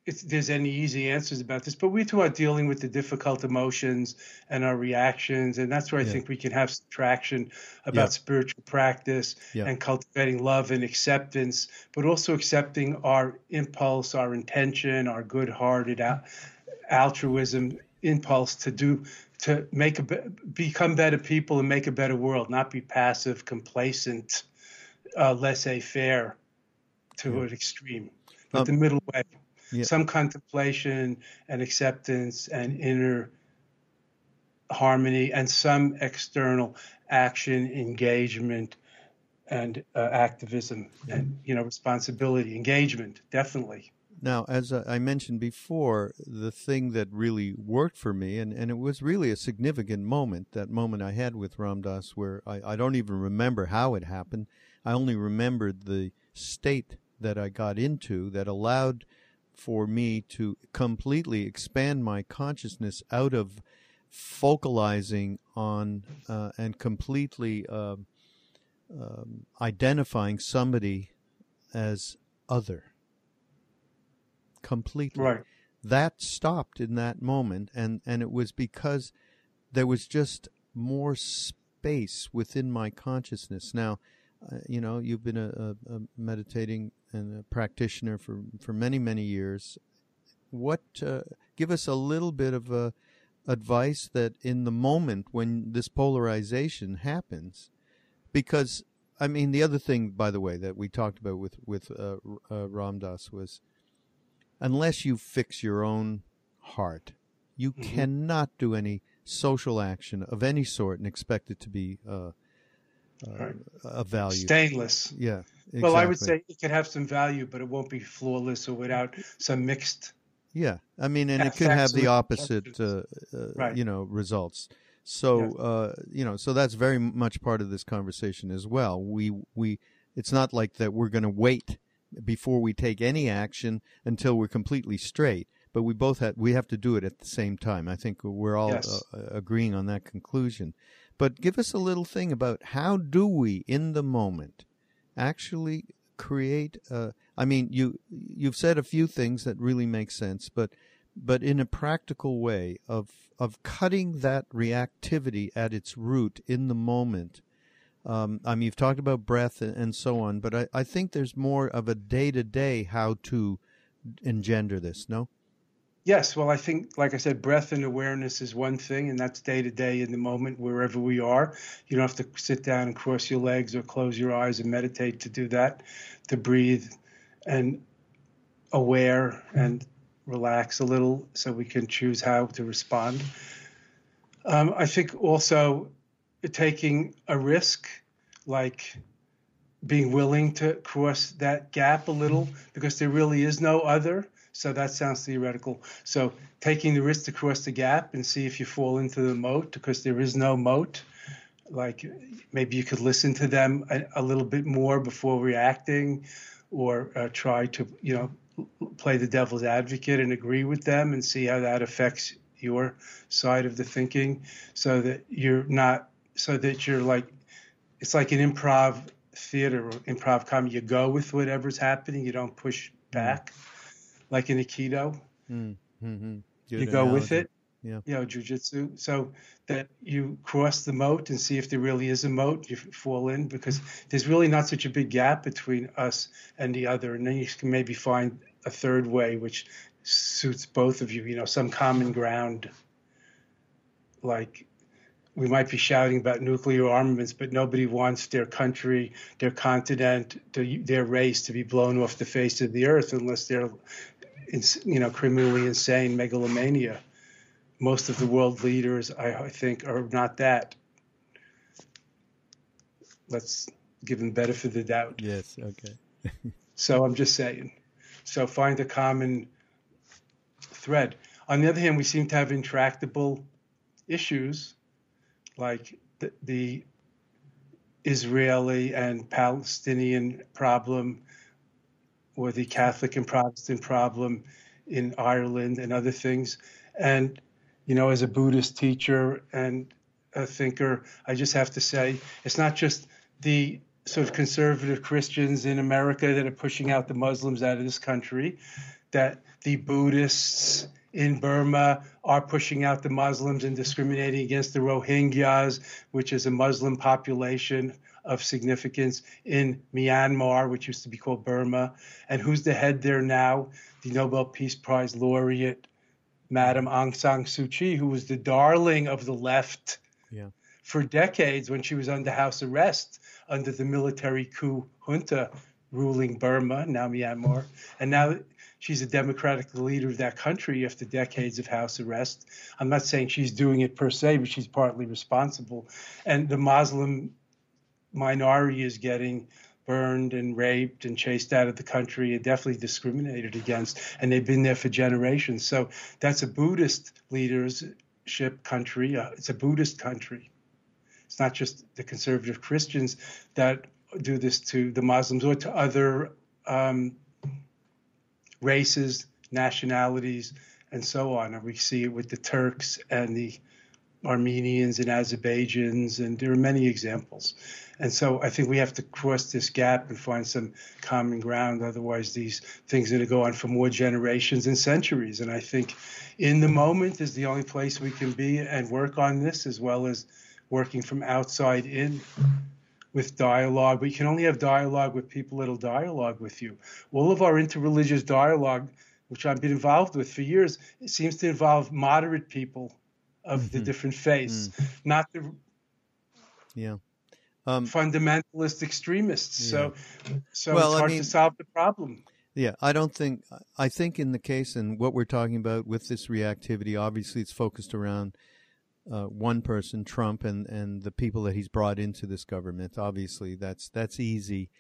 there's any easy answers about this, but we too are dealing with the difficult emotions and our reactions, and that's where I yeah. think we can have some traction about yeah. spiritual practice yeah. and cultivating love and acceptance, but also accepting our impulse, our intention, our good-hearted altruism impulse to do to make a become better people and make a better world, not be passive, complacent, uh, laissez-faire to an extreme, but um, the middle way yeah. some contemplation and acceptance and inner harmony and some external action engagement and uh, activism and you know responsibility engagement definitely now as i mentioned before the thing that really worked for me and, and it was really a significant moment that moment i had with ram dass where I, I don't even remember how it happened i only remembered the state that i got into that allowed for me to completely expand my consciousness out of focalizing on uh, and completely uh, um, identifying somebody as other. Completely. Right. That stopped in that moment, and, and it was because there was just more space within my consciousness. Now, uh, you know, you've been a, a, a, meditating and a practitioner for, for many, many years. What, uh, give us a little bit of a advice that in the moment when this polarization happens, because, I mean, the other thing, by the way, that we talked about with, with uh, uh, Ram was unless you fix your own heart, you mm-hmm. cannot do any social action of any sort and expect it to be uh, a value. Stainless. Yeah. Exactly. Well, I would say it can have some value, but it won't be flawless or without some mixed. Yeah, I mean, and it could have the opposite, uh, uh, right. you know, results. So, uh, you know, so that's very much part of this conversation as well. We we, it's not like that we're going to wait before we take any action until we're completely straight but we both have we have to do it at the same time. I think we're all yes. uh, agreeing on that conclusion. But give us a little thing about how do we, in the moment, actually create. A, I mean, you you've said a few things that really make sense, but but in a practical way of of cutting that reactivity at its root in the moment. Um, I mean, you've talked about breath and, and so on, but I, I think there's more of a day to day how to engender this. No. Yes, well, I think, like I said, breath and awareness is one thing, and that's day to day in the moment wherever we are. You don't have to sit down and cross your legs or close your eyes and meditate to do that, to breathe and aware and relax a little so we can choose how to respond. Um, I think also taking a risk, like being willing to cross that gap a little, because there really is no other so that sounds theoretical. So taking the risk to cross the gap and see if you fall into the moat because there is no moat. Like maybe you could listen to them a, a little bit more before reacting, or uh, try to you know play the devil's advocate and agree with them and see how that affects your side of the thinking, so that you're not so that you're like it's like an improv theater or improv comedy. You go with whatever's happening. You don't push back. Mm like in Aikido. Mm-hmm. You go with it. Yeah. You know, jujitsu. So that you cross the moat and see if there really is a moat. You fall in because there's really not such a big gap between us and the other. And then you can maybe find a third way which suits both of you. You know, some common ground. Like we might be shouting about nuclear armaments, but nobody wants their country, their continent, their race to be blown off the face of the earth unless they're you know, criminally insane megalomania. Most of the world leaders, I, I think, are not that. Let's give them benefit of the doubt. Yes. Okay. <laughs> so I'm just saying. So find a common thread. On the other hand, we seem to have intractable issues, like the, the Israeli and Palestinian problem or the Catholic and Protestant problem in Ireland and other things. And you know, as a Buddhist teacher and a thinker, I just have to say it's not just the sort of conservative Christians in America that are pushing out the Muslims out of this country, that the Buddhists in Burma are pushing out the Muslims and discriminating against the Rohingyas, which is a Muslim population of significance in Myanmar, which used to be called Burma. And who's the head there now? The Nobel Peace Prize laureate, Madam Aung San Suu Kyi, who was the darling of the left Yeah. for decades when she was under house arrest under the military coup junta ruling Burma, now Myanmar. And now she's a democratic leader of that country after decades of house arrest. I'm not saying she's doing it per se, but she's partly responsible. And the Muslim minority is getting burned and raped and chased out of the country and definitely discriminated against. And they've been there for generations. So that's a Buddhist leadership country. Uh, it's a Buddhist country. It's not just the conservative Christians that do this to the Muslims or to other um, races, nationalities, and so on. And we see it with the Turks and the Armenians and Azerbaijans, and there are many examples. And so I think we have to cross this gap and find some common ground. Otherwise, these things are going to go on for more generations and centuries. And I think in the moment is the only place we can be and work on this, as well as working from outside in with dialogue. But you can only have dialogue with people that'll dialogue with you. All of our interreligious dialogue, which I've been involved with for years, seems to involve moderate people of mm-hmm. the different faiths, mm. not the yeah. Um, fundamentalist extremists. Yeah. So, so well, it's hard I mean, to solve the problem. Yeah, I don't think. I think in the case and what we're talking about with this reactivity, obviously it's focused around uh, one person, Trump, and and the people that he's brought into this government. Obviously, that's that's easy,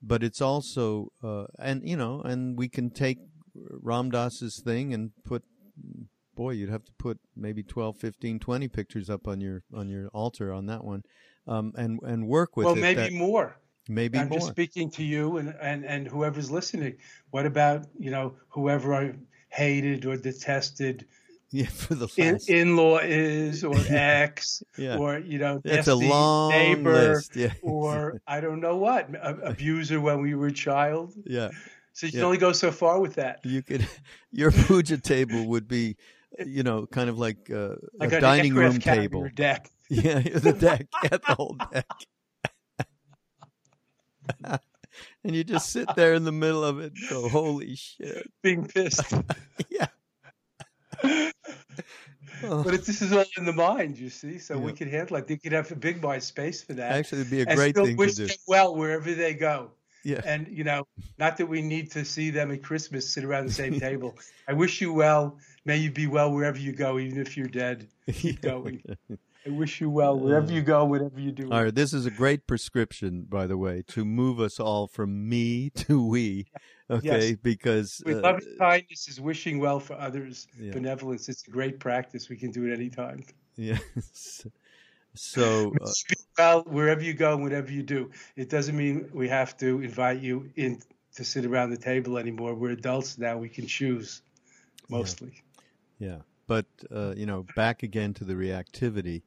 but it's also uh, and you know, and we can take Ram Dass's thing and put boy, you'd have to put maybe 12, 15, 20 pictures up on your on your altar on that one, um, and and work with well, it. maybe that, more. Maybe I'm more. just speaking to you and, and and whoever's listening. What about you know whoever I hated or detested? <laughs> Yeah, for the last. In, law is or <laughs> ex yeah. or you know it's a long neighbor. Yeah. <laughs> or I don't know what abuser when we were a child. Yeah. So you can only go so far with that. You could, your puja table would be you know, kind of like uh, <laughs> like a, dining room table. Deck. <laughs> Yeah, the deck. <laughs> Get the whole deck. and you just sit there in the middle of it and go, holy shit. Being pissed. yeah. but this is all in the mind, you see. So yeah. we could handle it. You could have a big mind space for that. Actually, it'd be a great thing wish to do. Them well wherever they go. Yeah. And you know, not that we need to see them at Christmas sit around the same table. I wish you well. May you be well wherever you go, even if you're dead. Keep going. <laughs> I wish you well wherever you go, whatever you do. All right, this is a great prescription, by the way, to move us all from me <laughs> to we. Okay, yes. because uh, loving kindness is wishing well for others. Yeah. Benevolence, it's a great practice. We can do it anytime. Yes. So, <laughs> uh, speak well wherever you go whatever you do. It doesn't mean we have to invite you in to sit around the table anymore. We're adults now. We can choose mostly. Yeah. Yeah. But, uh, you know, back again to the reactivity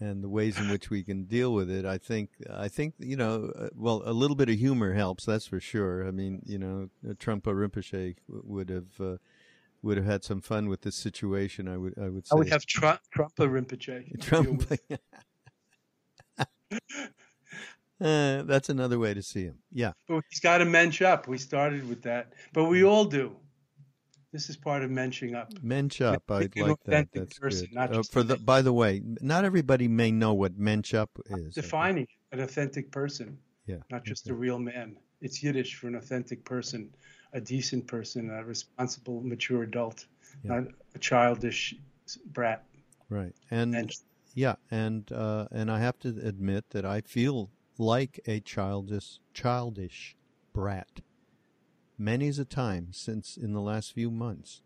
and the ways in which we can deal with it. I think, I think, you know, uh, well, a little bit of humor helps. That's for sure. I mean, you know, Trungpa Rinpoche would have, uh, would have had some fun with this situation. I would I would say. I would have Trump Trungpa Rinpoche. Trump. <laughs> uh, that's another way to see him. Yeah. But he's got to mensch up. We started with that, but we all do. This is part of mensching up. Mensch up. I like that. That's person, good. Not uh, for the. By the way, not everybody may know what mensch up is. Defining an authentic person. Yeah. Not just okay. a real man. It's Yiddish for an authentic person a decent person, a responsible, mature adult, yeah. not a childish brat. Right, and, and yeah, and uh, and I have to admit that I feel like a childish, childish brat. Many's a time since in the last few months,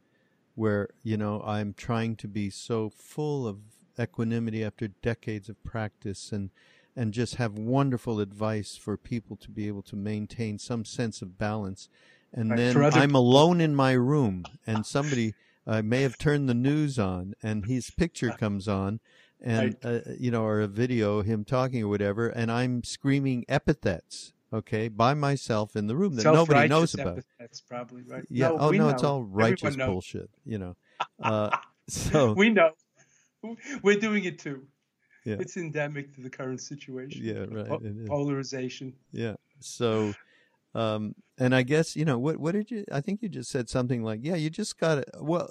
where you know I'm trying to be so full of equanimity after decades of practice and and just have wonderful advice for people to be able to maintain some sense of balance and right. then other- I'm alone in my room, and somebody, I may have turned the news on, and his picture comes on, and uh, you know, or a video him talking or whatever, and I'm screaming epithets. Okay, by myself in the room that nobody knows about. That's probably right. Yeah. No, oh no, know. it's all righteous bullshit. You know. <laughs> Uh, so We know. We're doing it too. Yeah. It's endemic to the current situation. yeah, right. Po- polarization. Yeah. So, um, and I guess you know what? What did you? I think you just said something like, "Yeah, you just got to well,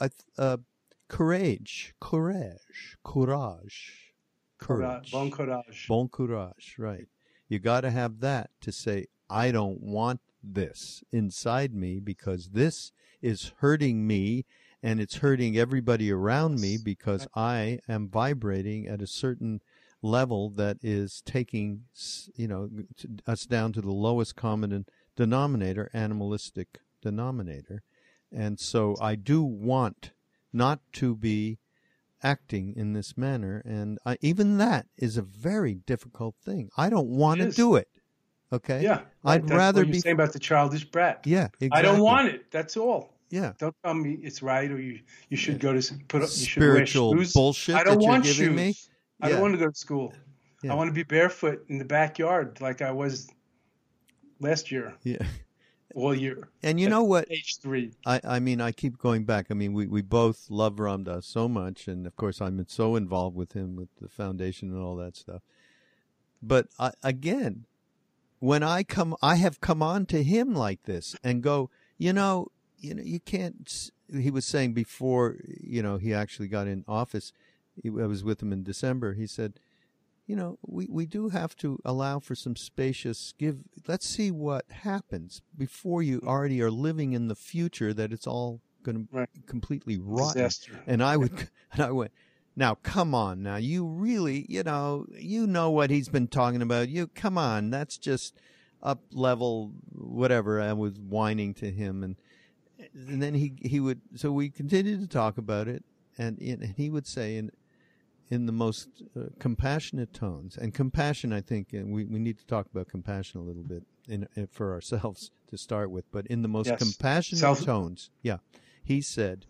I uh, courage, courage, courage, courage, Bon courage. bon courage." Right. You got to have that to say, "I don't want this inside me because this is hurting me." And it's hurting everybody around me because I am vibrating at a certain level that is taking you know us down to the lowest common denominator animalistic denominator and so i do want not to be acting in this manner and I, even that is a very difficult thing i don't want to do it okay Yeah. I'd rather be- saying about the childish brat. yeah exactly. I don't want it. That's all. yeah Don't tell me it's right or you you should go to put up. You should wear shoes. bullshit I don't that want shoes. me I don't want to go to school. Yeah. I want to be barefoot in the backyard like I was last year, yeah <laughs> all year. and you know what Age three. I, I mean, I keep going back. I mean, we, we both love Ram Dass so much, and of course, I'm so involved with him with the foundation and all that stuff. But I, again, when I come, I have come on to him like this and go, you know, you know, you can't. He was saying before, you know, he actually got in office. He, I was with him in December. He said, you know, we, we do have to allow for some spacious give. Let's see what happens before you mm-hmm. already are living in the future that it's all going Right. to completely rotten. Disaster. And I would, <laughs> and I went, now come on, now you really, you know, you know what he's been talking about. You come on, that's just up level, whatever. I was whining to him, and and then he he would. So we continued to talk about it, and and he would say in in the most uh, compassionate tones. And compassion i think and we, we need to talk about compassion a little bit in, in for ourselves <laughs> to start with but in the most Yes. compassionate Self- tones yeah. He said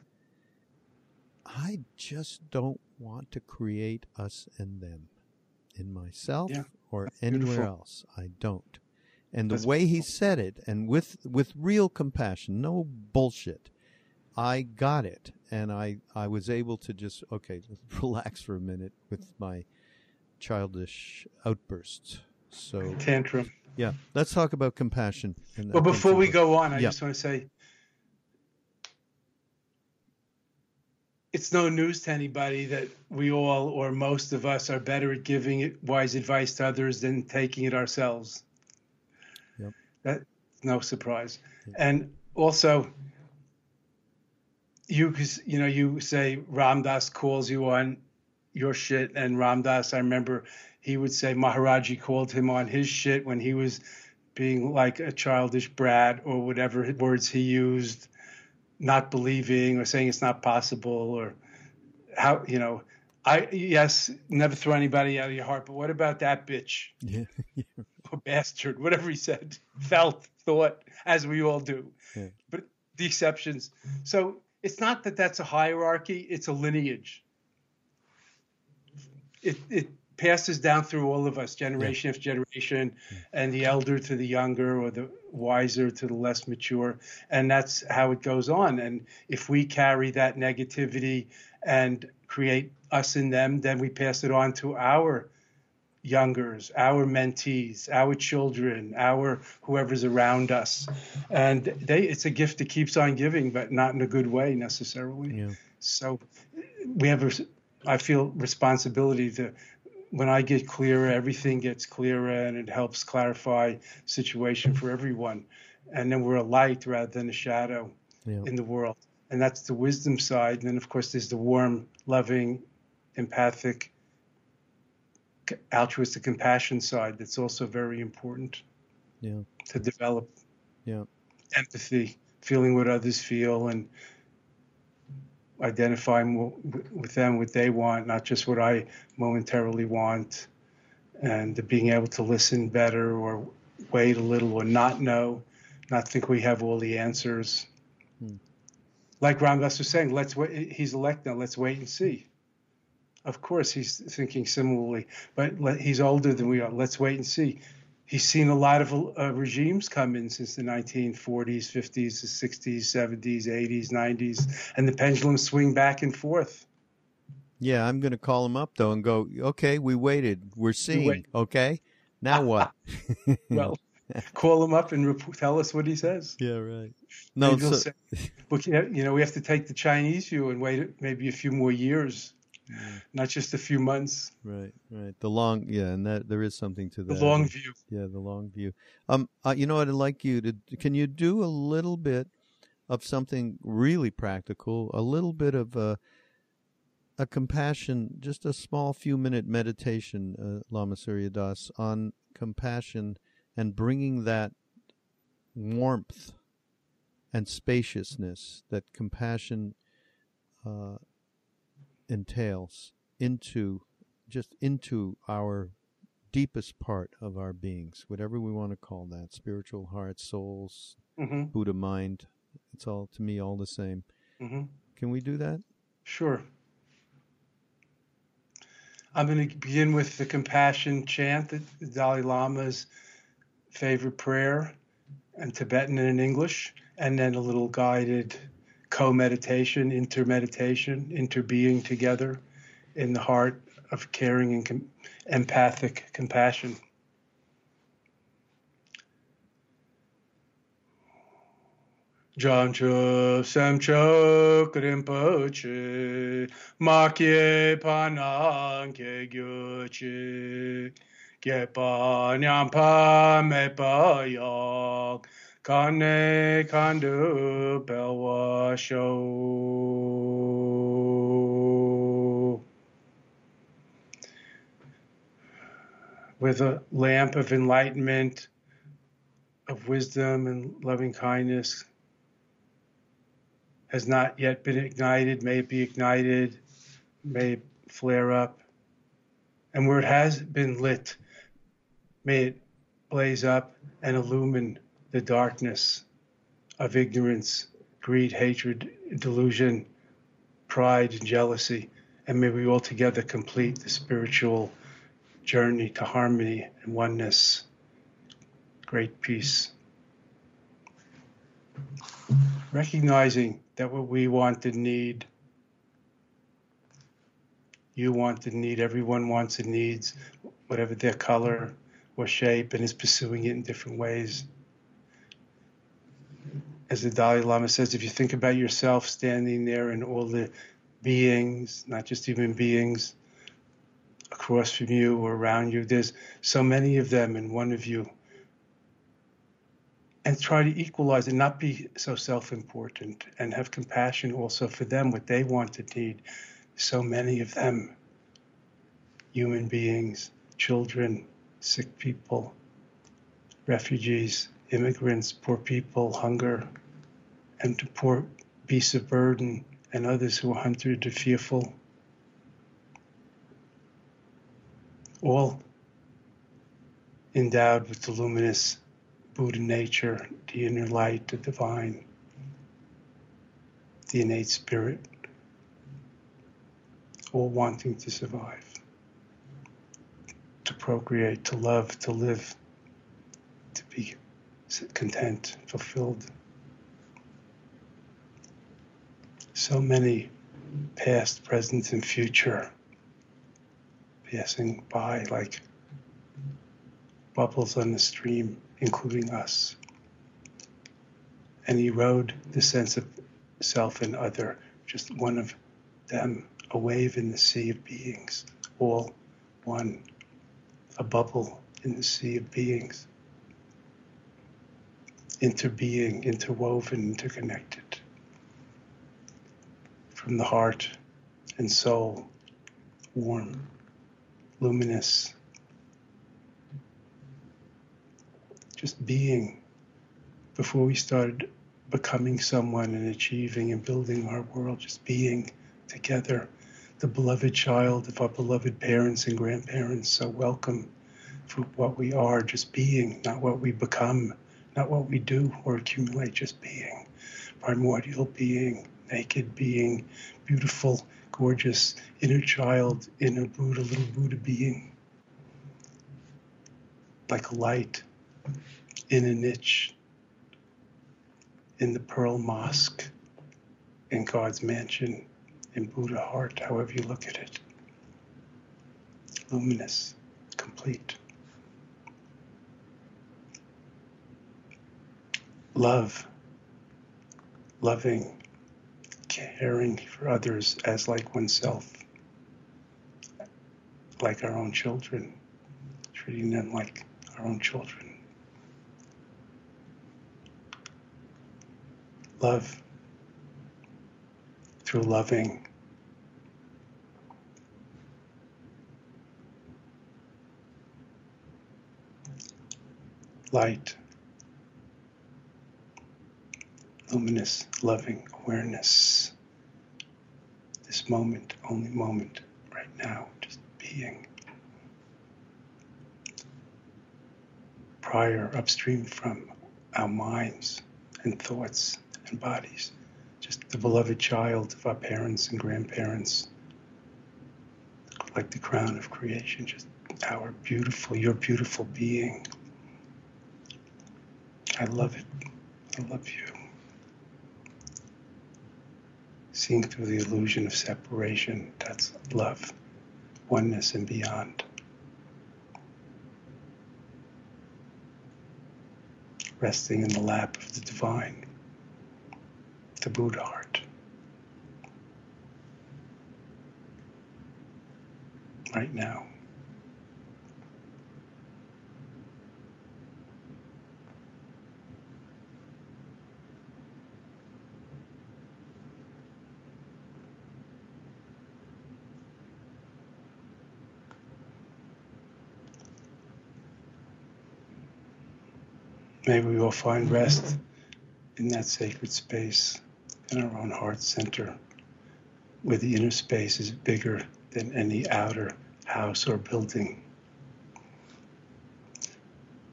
i just don't want to create us and them in myself Yeah, or anywhere beautiful. else. I don't. And the That's way he said it and with with real compassion no bullshit I got it, and I I was able to just okay <laughs> relax for a minute with my childish outbursts. So Tantrum. yeah, let's talk about compassion. Well, before we go on, I Yeah. just want to say it's no news to anybody that we all, or most of us, are better at giving wise advice to others than taking it ourselves. Yep. That's no surprise. And also, you you know you say Ram Dass calls you on your shit, and Ram Dass, I remember he would say Maharaji called him on his shit when he was being like a childish brat or whatever words he used, not believing or saying it's not possible or how you know. I yes, never throw anybody out of your heart, but what about that bitch <laughs> yeah, or bastard, whatever he said, <laughs> felt, thought, as we all do. Yeah. But the exceptions. So it's not that that's a hierarchy; it's a lineage. It it passes down through all of us, generation after generation, and the elder to the younger, or the wiser to the less mature, and that's how it goes on. And if we carry that negativity and create us in them, then we pass it on to our youngers, our mentees, our children, our whoever's around us. And they it's a gift that keeps on giving, but not in a good way necessarily. yeah, So we have a I feel responsibility to when I get clearer, everything gets clearer and it helps clarify situation for everyone. And then we're a light rather than a shadow yeah, in the world. And that's the wisdom side. And then, of course, there's the warm, loving, empathic, altruistic compassion side that's also very important yeah, to develop yeah, empathy, feeling what others feel, and identifying with them what they want, not just what I momentarily want, and being able to listen better or wait a little or not know, not think we have all the answers. Hmm. like Ram was saying, let's wait. He's elect now. Let's wait and see. Of course, he's thinking similarly, but let, he's older than we are. Let's wait and see. He's seen a lot of uh, regimes come in since the 1940s, 50s, 60s, 70s, 80s, 90s, and the pendulum swing back and forth. Yeah, I'm going to call him up though and go, okay, we waited. We're seeing. Wait. Okay, now what? <laughs> well, call him up and rep- tell us what he says. Yeah, right. No, so... say, well, you know, we have to take the Chinese view and wait maybe a few more years, not just a few months. Right, right. The long, yeah, and that there is something to that. The long view. Yeah, the long view. Um, uh, you know? I'd like you to. Can you do a little bit of something really practical? A little bit of a. A compassion, just a small few minute meditation, uh, Lama Surya Das, on compassion and bringing that warmth and spaciousness that compassion uh, entails into just into our deepest part of our beings, whatever we want to call that spiritual heart, souls, mm-hmm. Buddha mind. It's all to me all the same. Mm-hmm. Can we do that? Sure. I'm going to begin with the compassion chant that the Dalai Lama's favorite prayer in Tibetan and in English, and then a little guided co meditation, inter meditation, inter being together in the heart of caring and com- empathic compassion. Jancho Samcho Krimpoche Makye Gepa Nyampa Mepa Kane Kandu Belwa with a lamp of enlightenment, of wisdom and loving kindness has not yet been ignited, may it be ignited, may flare up. And where it has been lit, May it blaze up and illumine the darkness of ignorance, greed, hatred, delusion, pride, and jealousy. And may we all together complete the spiritual journey to harmony and oneness. Great peace. Recognizing that what we want and need, you want and need, everyone wants and needs, whatever their color, or shape and is pursuing it in different ways. As the Dalai Lama says, if you think about yourself standing there and all the beings, not just human beings, across from you or around you, there's so many of them in one of you. And try to equalize and not be so self important and have compassion also for them, what they want to need. So many of them, human beings, children, sick people, refugees, immigrants, poor people, hunger, and to poor beasts of burden and others who are hunted or fearful. All endowed with the luminous Buddha nature, the inner light, the divine, the innate spirit, all wanting to survive to procreate, to love, to live, to be content, fulfilled. So many past, present, and future passing by like bubbles on the stream, including us, and erode the sense of self and other, just one of them, a wave in the sea of beings, all one a bubble in the sea of beings, interbeing, interwoven, interconnected. From the heart and soul, warm, luminous, just being before we started becoming someone and achieving and building our world, just being together the beloved child of our beloved parents and grandparents. So welcome for what we are, just being, not what we become, not what we do or accumulate, just being. Primordial being, naked being, beautiful, gorgeous, inner child, inner Buddha, little Buddha being. Like a light in a niche in the Pearl Mosque in God's mansion in Buddha heart, however you look at it. Luminous, complete. Love, loving, caring for others as like oneself, like our own children, treating them like our own children. Love through loving. Light, luminous, loving awareness. This moment, only moment, right now, just being. Prior, upstream from our minds and thoughts and bodies just the beloved child of our parents and grandparents, like the crown of creation, just our beautiful, your beautiful being. I love it. I love you. Seeing through the illusion of separation, that's love, oneness, and beyond. Resting in the lap of the divine the Buddha heart. Right now. Maybe we will find rest in that sacred space in our own heart center, where the inner space is bigger than any outer house or building.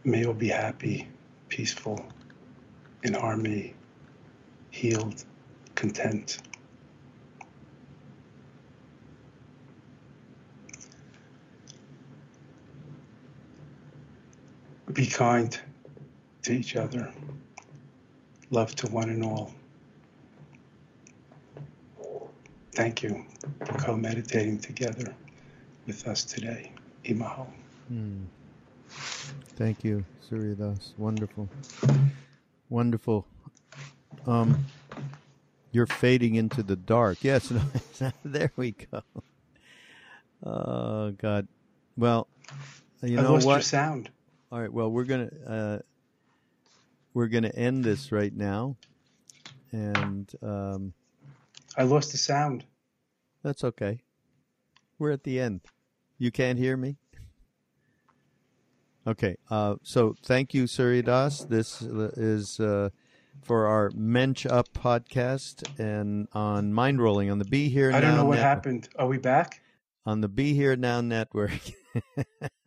May all be happy, peaceful, in harmony, healed, content. Be kind to each other, love to one and all. Thank you for co meditating together with us today. Emaho. Mm. Thank you, Surya Das. Wonderful. Wonderful. Um, you're fading into the dark. Yes, <laughs> there we go. Oh God. Well, you I know lost what? Your sound. All right. Well, we're gonna uh, we're gonna end this right now, and um, I lost the sound. That's okay. We're at the end. You can't hear me? Okay. Uh, so thank you, Surya Das. This is uh, for our Mensch Up podcast and on Mindrolling on the Be Here I Now I don't know what network. happened. Are we back? On the Be Here Now network. <laughs>